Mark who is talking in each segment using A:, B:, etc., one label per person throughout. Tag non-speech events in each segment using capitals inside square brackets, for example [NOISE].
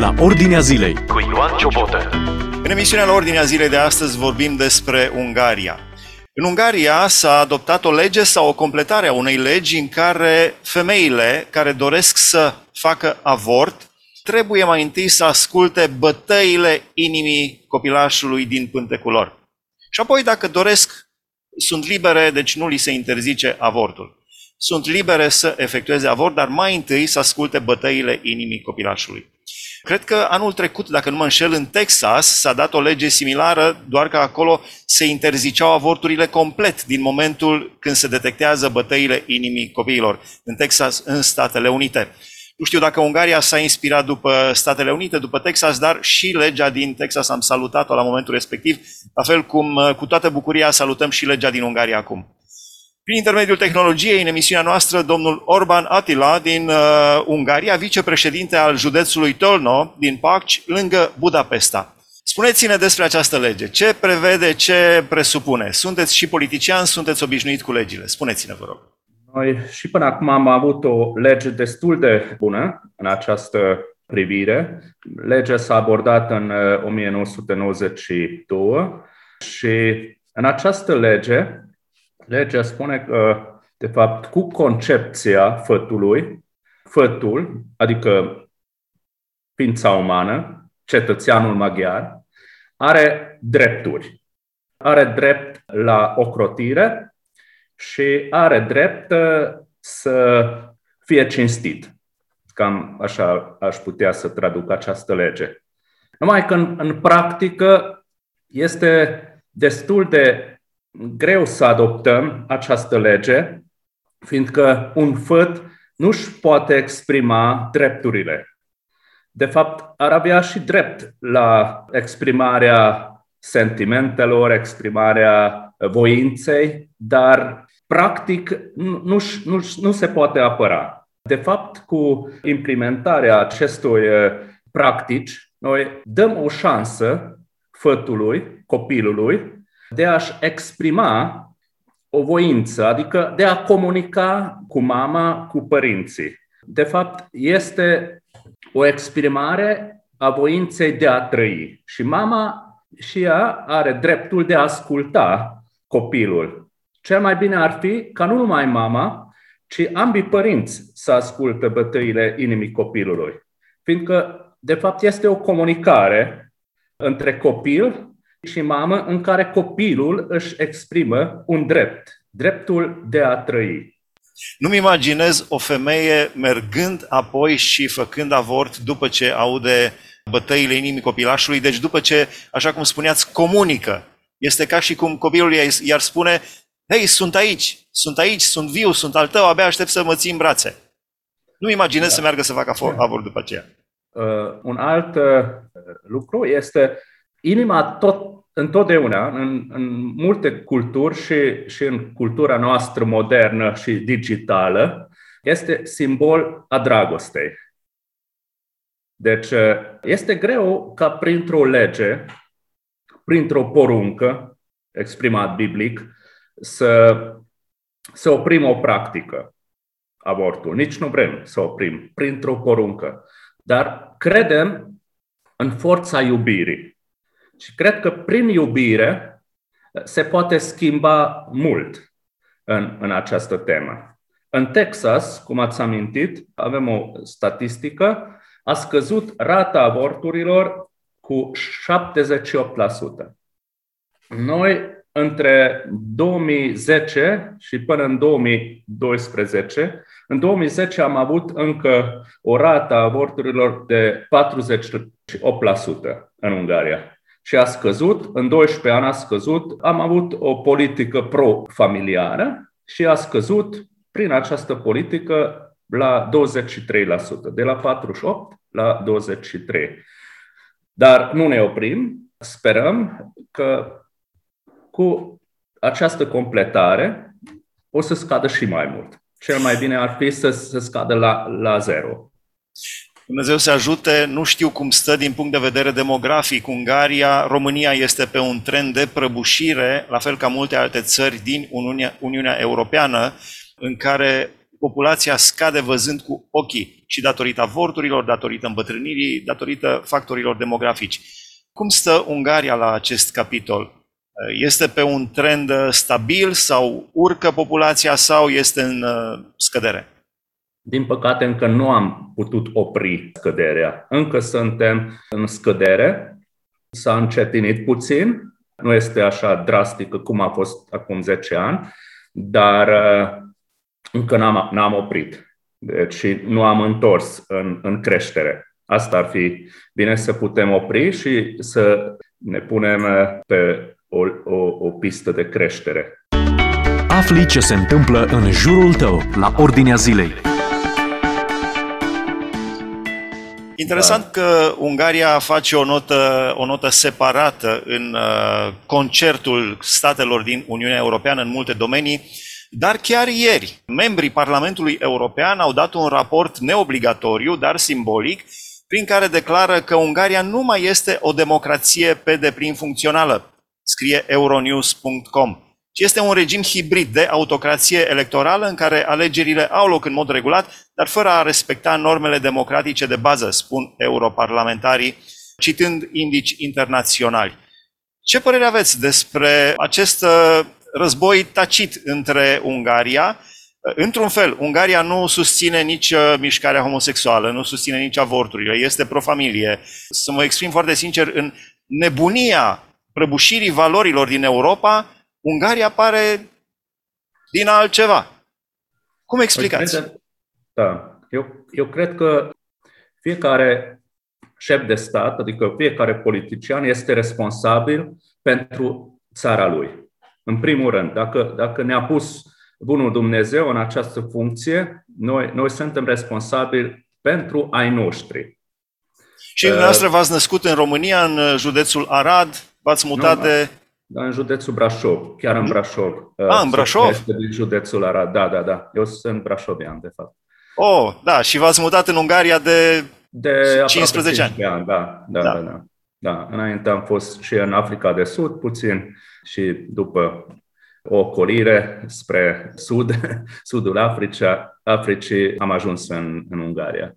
A: la Ordinea Zilei cu Ioan Ciobotă.
B: În emisiunea la Ordinea Zilei de astăzi vorbim despre Ungaria. În Ungaria s-a adoptat o lege sau o completare a unei legi în care femeile care doresc să facă avort trebuie mai întâi să asculte bătăile inimii copilașului din pântecul lor. Și apoi, dacă doresc, sunt libere, deci nu li se interzice avortul sunt libere să efectueze avort, dar mai întâi să asculte bătăile inimii copilașului. Cred că anul trecut, dacă nu mă înșel, în Texas s-a dat o lege similară, doar că acolo se interziceau avorturile complet din momentul când se detectează bătăile inimii copiilor. În Texas, în Statele Unite. Nu știu dacă Ungaria s-a inspirat după Statele Unite, după Texas, dar și legea din Texas am salutat-o la momentul respectiv, la fel cum cu toată bucuria salutăm și legea din Ungaria acum. Prin intermediul tehnologiei, în emisiunea noastră, domnul Orban Attila din uh, Ungaria, vicepreședinte al județului Tolno din Paci, lângă Budapesta. Spuneți-ne despre această lege. Ce prevede, ce presupune? Sunteți și politician, sunteți obișnuit cu legile. Spuneți-ne, vă rog.
C: Noi și până acum am avut o lege destul de bună în această privire. Legea s-a abordat în 1992 uh, și în această lege Legea spune că, de fapt, cu concepția fătului, fătul, adică ființa umană, cetățeanul maghiar, are drepturi. Are drept la ocrotire și are drept uh, să fie cinstit. Cam așa aș putea să traduc această lege. Numai că în, în practică este destul de greu să adoptăm această lege, fiindcă un făt nu își poate exprima drepturile. De fapt, ar avea și drept la exprimarea sentimentelor, exprimarea voinței, dar practic nu, nu, nu, nu se poate apăra. De fapt, cu implementarea acestui uh, practici, noi dăm o șansă fătului, copilului, de a-și exprima o voință, adică de a comunica cu mama, cu părinții. De fapt, este o exprimare a voinței de a trăi. Și mama și ea are dreptul de a asculta copilul. Cel mai bine ar fi ca nu numai mama, ci ambii părinți să ascultă bătăile inimii copilului. Fiindcă, de fapt, este o comunicare între copil și mamă în care copilul își exprimă un drept, dreptul de a trăi.
B: Nu-mi imaginez o femeie mergând apoi și făcând avort după ce aude bătăile inimii copilașului, deci după ce, așa cum spuneați, comunică. Este ca și cum copilul i-ar spune, hei, sunt aici, sunt aici, sunt viu, sunt al tău, abia aștept să mă ții în brațe. Nu-mi imaginez da. să meargă să facă avort după aceea.
C: Uh, un alt uh, lucru este inima tot, întotdeauna, în, în multe culturi și, și în cultura noastră modernă și digitală, este simbol a dragostei. Deci este greu ca printr-o lege, printr-o poruncă, exprimat biblic, să, să oprim o practică, avortul. Nici nu vrem să oprim printr-o poruncă. Dar credem în forța iubirii. Și cred că prin iubire se poate schimba mult în, în această temă. În Texas, cum ați amintit, avem o statistică, a scăzut rata avorturilor cu 78%. Noi, între 2010 și până în 2012, în 2010 am avut încă o rată a avorturilor de 48% în Ungaria și a scăzut, în 12 ani a scăzut, am avut o politică pro-familiară și a scăzut prin această politică la 23%, de la 48 la 23. Dar nu ne oprim, sperăm că cu această completare o să scadă și mai mult. Cel mai bine ar fi să, să scadă la, la zero.
B: Dumnezeu să ajute, nu știu cum stă din punct de vedere demografic Ungaria, România este pe un trend de prăbușire, la fel ca multe alte țări din Uniunea, Uniunea Europeană, în care populația scade văzând cu ochii. și datorită avorturilor, datorită îmbătrânirii, datorită factorilor demografici. Cum stă Ungaria la acest capitol? Este pe un trend stabil sau urcă populația sau este în scădere?
C: Din păcate, încă nu am putut opri scăderea. Încă suntem în scădere. S-a încetinit puțin. Nu este așa drastică cum a fost acum 10 ani, dar uh, încă n-am, n-am oprit. Deci nu am întors în, în creștere. Asta ar fi bine să putem opri și să ne punem pe o, o, o pistă de creștere.
A: Afli ce se întâmplă în jurul tău, la ordinea zilei.
B: Interesant da. că Ungaria face o notă, o notă separată în uh, concertul statelor din Uniunea Europeană în multe domenii, dar chiar ieri, membrii Parlamentului European au dat un raport neobligatoriu, dar simbolic, prin care declară că Ungaria nu mai este o democrație pe deplin funcțională, scrie euronews.com ci este un regim hibrid de autocrație electorală în care alegerile au loc în mod regulat, dar fără a respecta normele democratice de bază, spun europarlamentarii, citând indici internaționali. Ce părere aveți despre acest uh, război tacit între Ungaria? Uh, într-un fel, Ungaria nu susține nici uh, mișcarea homosexuală, nu susține nici avorturile, este pro-familie. Să mă exprim foarte sincer, în nebunia prăbușirii valorilor din Europa, Ungaria pare din altceva. Cum explicați?
C: Păi, da, eu, eu cred că fiecare șef de stat, adică fiecare politician, este responsabil pentru țara lui. În primul rând, dacă, dacă ne-a pus Bunul Dumnezeu în această funcție, noi, noi suntem responsabili pentru ai noștri.
B: Și dumneavoastră v-ați născut în România, în județul Arad, v-ați mutat nu, de...
C: Da, în județul Brașov, chiar în Brașov.
B: Ah, în Brașov?
C: Este din județul Arad, da, da, da. Eu sunt brașovian, de fapt.
B: Oh, da, și v-ați mutat în Ungaria de, de 15 ani.
C: ani. Da, da, da, da, da. Da, înainte am fost și în Africa de Sud puțin și după o ocolire spre sud, [LAUGHS] sudul Africa, Africii, am ajuns în, în Ungaria.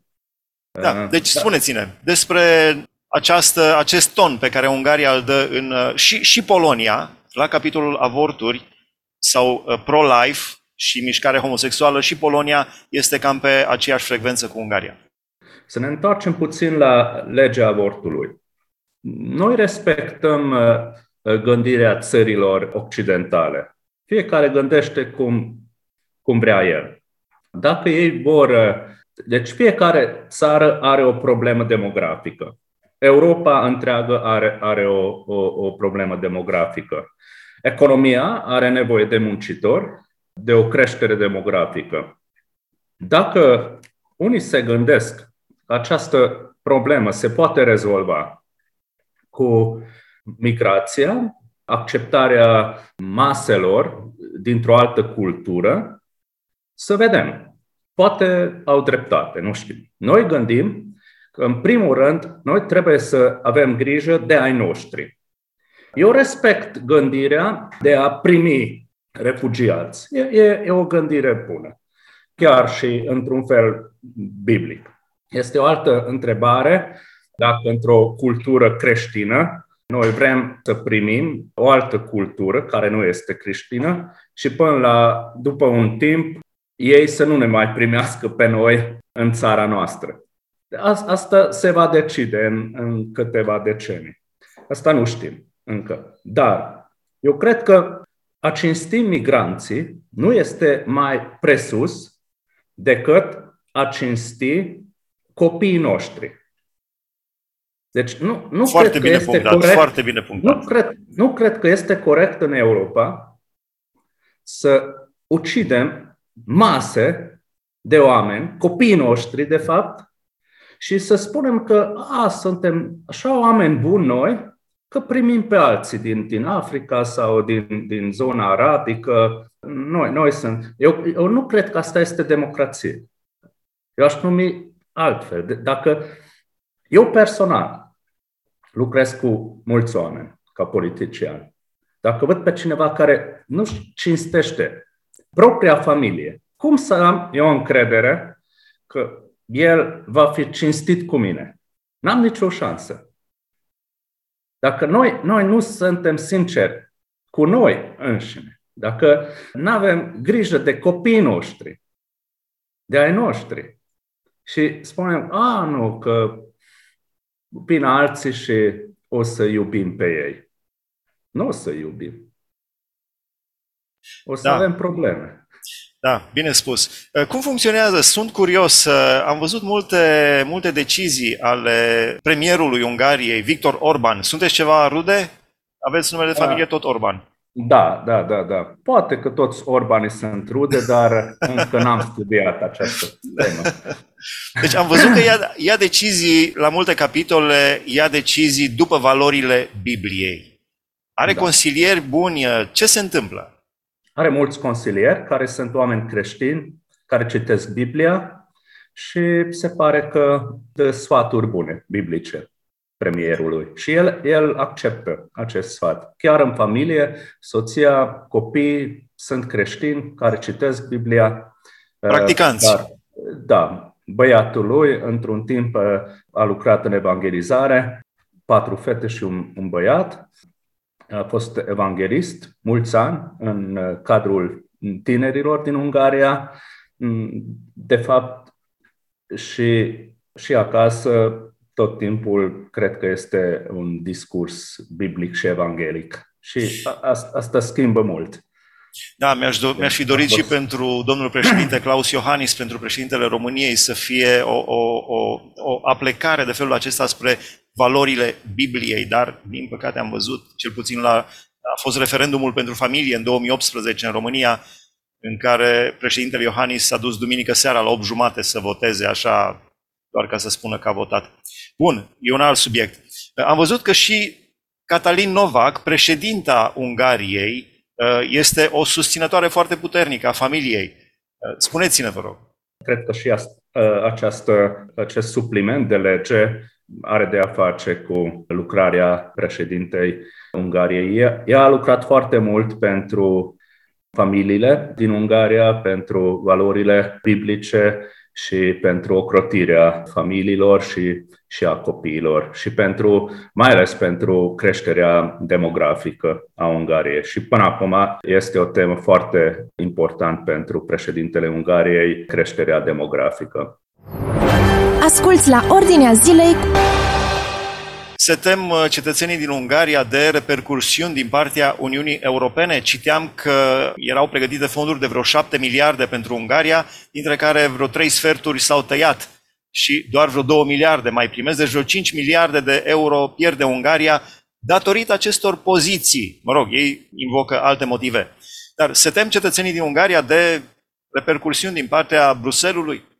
B: Da, deci da. spuneți-ne despre această, acest ton pe care Ungaria îl dă în, uh, și, și Polonia, la capitolul avorturi sau uh, pro-life și mișcare homosexuală, și Polonia este cam pe aceeași frecvență cu Ungaria.
C: Să ne întoarcem puțin la legea avortului. Noi respectăm uh, gândirea țărilor occidentale. Fiecare gândește cum, cum vrea el. Dacă ei vor. Deci fiecare țară are o problemă demografică. Europa întreagă are, are o, o, o problemă demografică. Economia are nevoie de muncitori, de o creștere demografică. Dacă unii se gândesc că această problemă se poate rezolva cu migrația, acceptarea maselor dintr-o altă cultură, să vedem. Poate au dreptate, nu știu. Noi gândim că, în primul rând, noi trebuie să avem grijă de ai noștri. Eu respect gândirea de a primi refugiați. E, e, e o gândire bună, chiar și într-un fel biblic. Este o altă întrebare dacă într-o cultură creștină noi vrem să primim o altă cultură care nu este creștină și până la, după un timp, ei să nu ne mai primească pe noi în țara noastră. Asta se va decide în, în câteva decenii. Asta nu știm încă. Dar eu cred că a cinsti migranții nu este mai presus decât a cinsti copiii noștri. Deci nu, nu
B: foarte
C: cred
B: bine
C: că este
B: punctat,
C: corect,
B: foarte bine punctat.
C: Nu cred, nu cred că este corect în Europa să ucidem mase de oameni, copiii noștri, de fapt, și să spunem că a, suntem așa oameni buni noi, că primim pe alții din, din Africa sau din, din zona arabică. Noi, noi sunt. Eu, eu nu cred că asta este democrație. Eu aș numi altfel. Dacă eu personal lucrez cu mulți oameni ca politician, dacă văd pe cineva care nu cinstește propria familie, cum să am eu încredere că el va fi cinstit cu mine. N-am nicio șansă. Dacă noi, noi nu suntem sinceri cu noi înșine, dacă nu avem grijă de copiii noștri, de ai noștri, și spunem, a, nu, că vin alții și o să iubim pe ei. Nu o să iubim. O să da. avem probleme.
B: Da, bine spus. Uh, cum funcționează? Sunt curios. Uh, am văzut multe, multe decizii ale premierului Ungariei, Victor Orban. Sunteți ceva rude? Aveți numele de da. familie tot Orban.
C: Da, da, da, da. Poate că toți Orbani sunt rude, dar încă n-am studiat această temă. [LAUGHS]
B: Deci am văzut că ia, ia decizii la multe capitole, ia decizii după valorile Bibliei. Are da. consilieri buni. Ce se întâmplă?
C: Are mulți consilieri care sunt oameni creștini, care citesc Biblia și se pare că dă sfaturi bune, biblice, premierului. Și el, el acceptă acest sfat. Chiar în familie, soția, copii sunt creștini care citesc Biblia.
B: Practicanți. Dar,
C: da, băiatul lui, într-un timp, a lucrat în evangelizare, patru fete și un, un băiat a fost evanghelist mulți ani în uh, cadrul tinerilor din Ungaria. Mm, de fapt, și, și acasă, tot timpul, cred că este un discurs biblic și evanghelic. Și asta schimbă mult.
B: Da, mi-aș, do- mi-aș fi dorit și pentru domnul președinte Claus Iohannis, pentru președintele României, să fie o, o, o, o aplecare de felul acesta spre valorile Bibliei, dar, din păcate, am văzut, cel puțin la, a fost referendumul pentru familie în 2018 în România, în care președintele Iohannis s-a dus duminică seara la 8 jumate să voteze, așa, doar ca să spună că a votat. Bun, e un alt subiect. Am văzut că și Catalin Novak, președinta Ungariei, este o susținătoare foarte puternică a familiei. Spuneți-ne, vă rog.
C: Cred că și această, acest supliment de lege are de a face cu lucrarea președintei Ungariei. Ea a lucrat foarte mult pentru familiile din Ungaria, pentru valorile biblice și pentru ocrotirea familiilor și, și a copiilor și pentru, mai ales pentru creșterea demografică a Ungariei. Și până acum este o temă foarte importantă pentru președintele Ungariei, creșterea demografică.
A: Asculți la Ordinea Zilei
B: se tem uh, cetățenii din Ungaria de repercursiuni din partea Uniunii Europene. Citeam că erau pregătite fonduri de vreo 7 miliarde pentru Ungaria, dintre care vreo 3 sferturi s-au tăiat și doar vreo 2 miliarde mai primesc, deci vreo 5 miliarde de euro pierde Ungaria datorită acestor poziții. Mă rog, ei invocă alte motive. Dar se tem cetățenii din Ungaria de repercursiuni din partea Bruselului?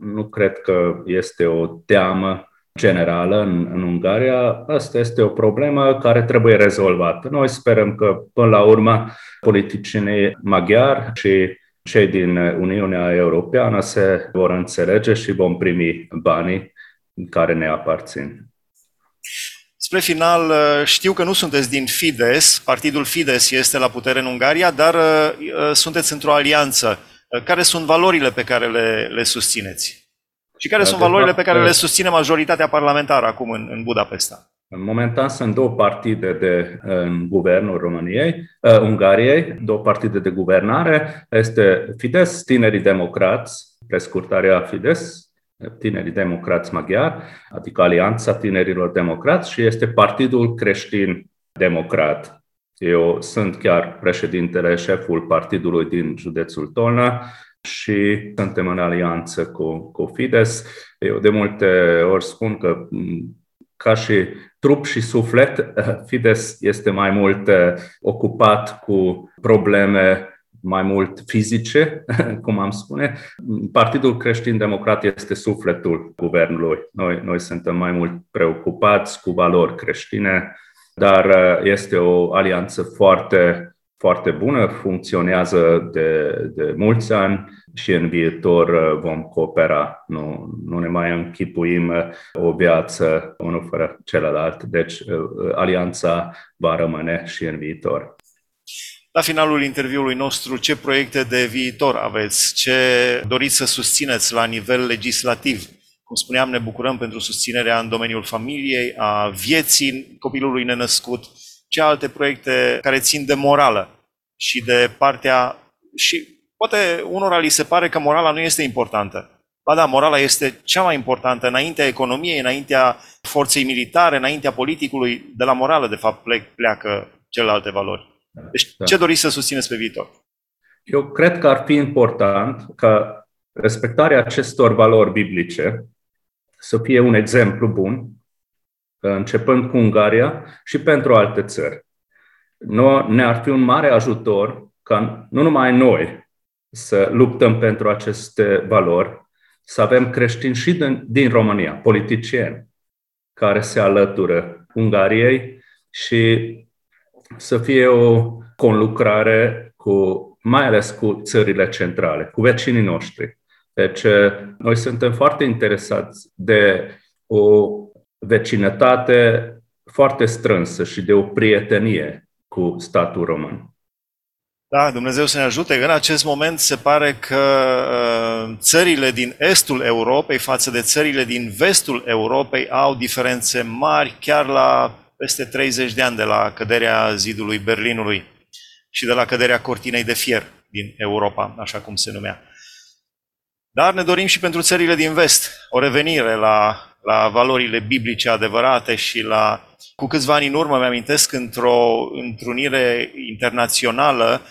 C: Nu cred că este o teamă generală în, în Ungaria, asta este o problemă care trebuie rezolvată. Noi sperăm că, până la urmă, politicienii maghiari și cei din Uniunea Europeană se vor înțelege și vom primi banii care ne aparțin.
B: Spre final, știu că nu sunteți din Fides, partidul Fides este la putere în Ungaria, dar uh, sunteți într-o alianță. Care sunt valorile pe care le, le susțineți? Și care sunt valorile pe care le susține majoritatea parlamentară acum în, în Budapesta?
C: În momentan sunt două partide de, în guvernul României, uh, Ungariei, două partide de guvernare. Este Fides, Tinerii Democrați, prescurtarea Fides, Tinerii Democrați Maghiari, adică Alianța Tinerilor Democrați și este Partidul Creștin Democrat. Eu sunt chiar președintele, șeful partidului din județul Tolna și suntem în alianță cu, cu Fides. Eu de multe ori spun că ca și trup și suflet, [LAUGHS] Fides este mai mult uh, ocupat cu probleme mai mult fizice, [LAUGHS] cum am spune. Partidul Creștin-Democrat este sufletul guvernului. Noi, noi suntem mai mult preocupați cu valori creștine, dar uh, este o alianță foarte foarte bună, funcționează de, de mulți ani și în viitor uh, vom coopera. Nu, nu ne mai închipuim uh, o viață unul fără celălalt, deci uh, alianța va rămâne și în viitor.
B: La finalul interviului nostru, ce proiecte de viitor aveți? Ce doriți să susțineți la nivel legislativ? Cum spuneam, ne bucurăm pentru susținerea în domeniul familiei, a vieții copilului nenăscut, ce alte proiecte care țin de morală și de partea... Și poate unora li se pare că morala nu este importantă. Ba da, morala este cea mai importantă înaintea economiei, înaintea forței militare, înaintea politicului. De la morală, de fapt, pleacă celelalte valori. Deci, da. ce doriți să susțineți pe viitor?
C: Eu cred că ar fi important ca respectarea acestor valori biblice să fie un exemplu bun, începând cu Ungaria și pentru alte țări. Ne-ar fi un mare ajutor ca nu numai noi să luptăm pentru aceste valori, să avem creștini și din, din România, politicieni, care se alătură Ungariei și să fie o conlucrare cu, mai ales cu țările centrale, cu vecinii noștri. Deci, noi suntem foarte interesați de o vecinătate foarte strânsă și de o prietenie cu statul român.
B: Da, Dumnezeu să ne ajute. În acest moment se pare că uh, țările din estul Europei față de țările din vestul Europei au diferențe mari, chiar la peste 30 de ani de la căderea zidului Berlinului și de la căderea cortinei de fier din Europa, așa cum se numea. Dar ne dorim și pentru țările din vest o revenire la, la valorile biblice adevărate și la... Cu câțiva ani în urmă, mi-amintesc, într-o întrunire internațională,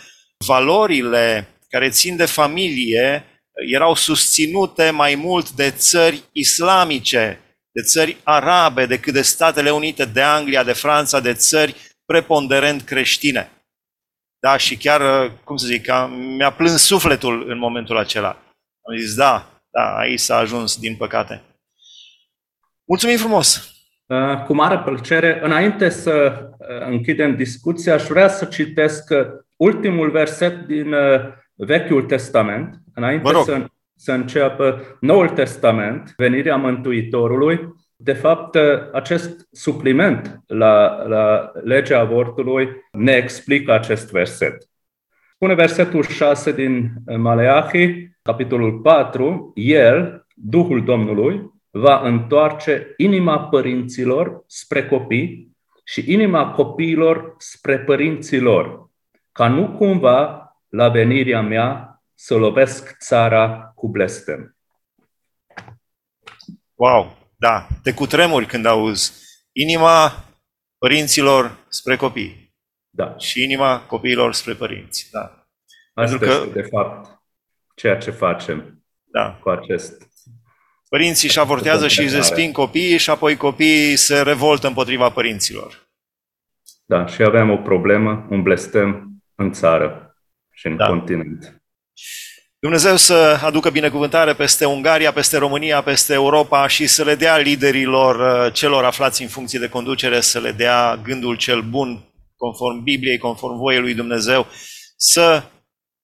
B: valorile care țin de familie erau susținute mai mult de țări islamice, de țări arabe, decât de Statele Unite, de Anglia, de Franța, de țări preponderent creștine. Da, și chiar, cum să zic, mi-a plâns sufletul în momentul acela. Am zis, da, da, aici s-a ajuns, din păcate. Mulțumim frumos!
C: Uh, cu mare plăcere. Înainte să uh, închidem discuția, aș vrea să citesc uh, ultimul verset din Vechiul Testament, înainte să, să înceapă Noul Testament, venirea Mântuitorului. De fapt, acest supliment la, la legea avortului ne explică acest verset. Spune versetul 6 din Maleahi, capitolul 4, El, Duhul Domnului, va întoarce inima părinților spre copii și inima copiilor spre părinților, ca nu cumva la venirea mea să lovesc țara cu blestem.
B: Wow, da, te cutremuri când auzi inima părinților spre copii.
C: Da.
B: Și inima copiilor spre părinți. Da.
C: Asta Pentru că... este, de fapt, ceea ce facem
B: da.
C: cu acest
B: Părinții își avortează și își resping copiii și apoi copiii se revoltă împotriva părinților.
C: Da, și avem o problemă, un blestem în țară și în da. continent.
B: Dumnezeu să aducă binecuvântare peste Ungaria, peste România, peste Europa și să le dea liderilor uh, celor aflați în funcție de conducere, să le dea gândul cel bun, conform Bibliei, conform voiei lui Dumnezeu, să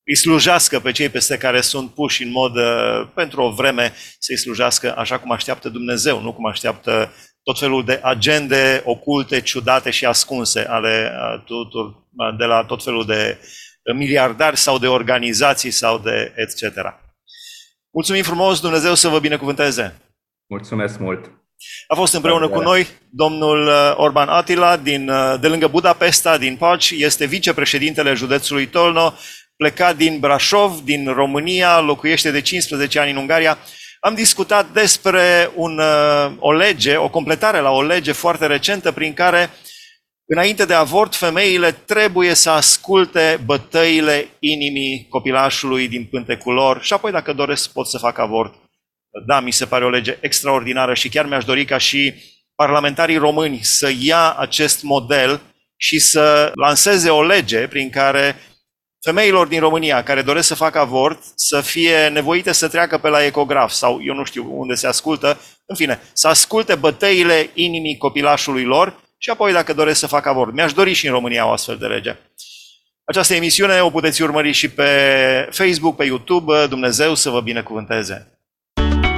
B: îi slujească pe cei peste care sunt puși în mod, uh, pentru o vreme, să-i slujească așa cum așteaptă Dumnezeu, nu cum așteaptă tot felul de agende oculte, ciudate și ascunse ale uh, tuturor, uh, de la tot felul de miliardari sau de organizații sau de etc. Mulțumim frumos, Dumnezeu să vă binecuvânteze!
C: Mulțumesc mult!
B: A fost împreună cu noi domnul Orban Atila din, de lângă Budapesta, din Paci, este vicepreședintele județului Tolno, plecat din Brașov, din România, locuiește de 15 ani în Ungaria. Am discutat despre un, uh, o lege, o completare la o lege foarte recentă prin care, înainte de avort, femeile trebuie să asculte bătăile inimii copilașului din pântecul lor și apoi, dacă doresc, pot să fac avort. Da, mi se pare o lege extraordinară și chiar mi-aș dori ca și parlamentarii români să ia acest model și să lanseze o lege prin care femeilor din România care doresc să facă avort să fie nevoite să treacă pe la ecograf sau eu nu știu unde se ascultă, în fine, să asculte bătăile inimii copilașului lor și apoi dacă doresc să facă avort. Mi-aș dori și în România o astfel de lege. Această emisiune o puteți urmări și pe Facebook, pe YouTube. Dumnezeu să vă binecuvânteze!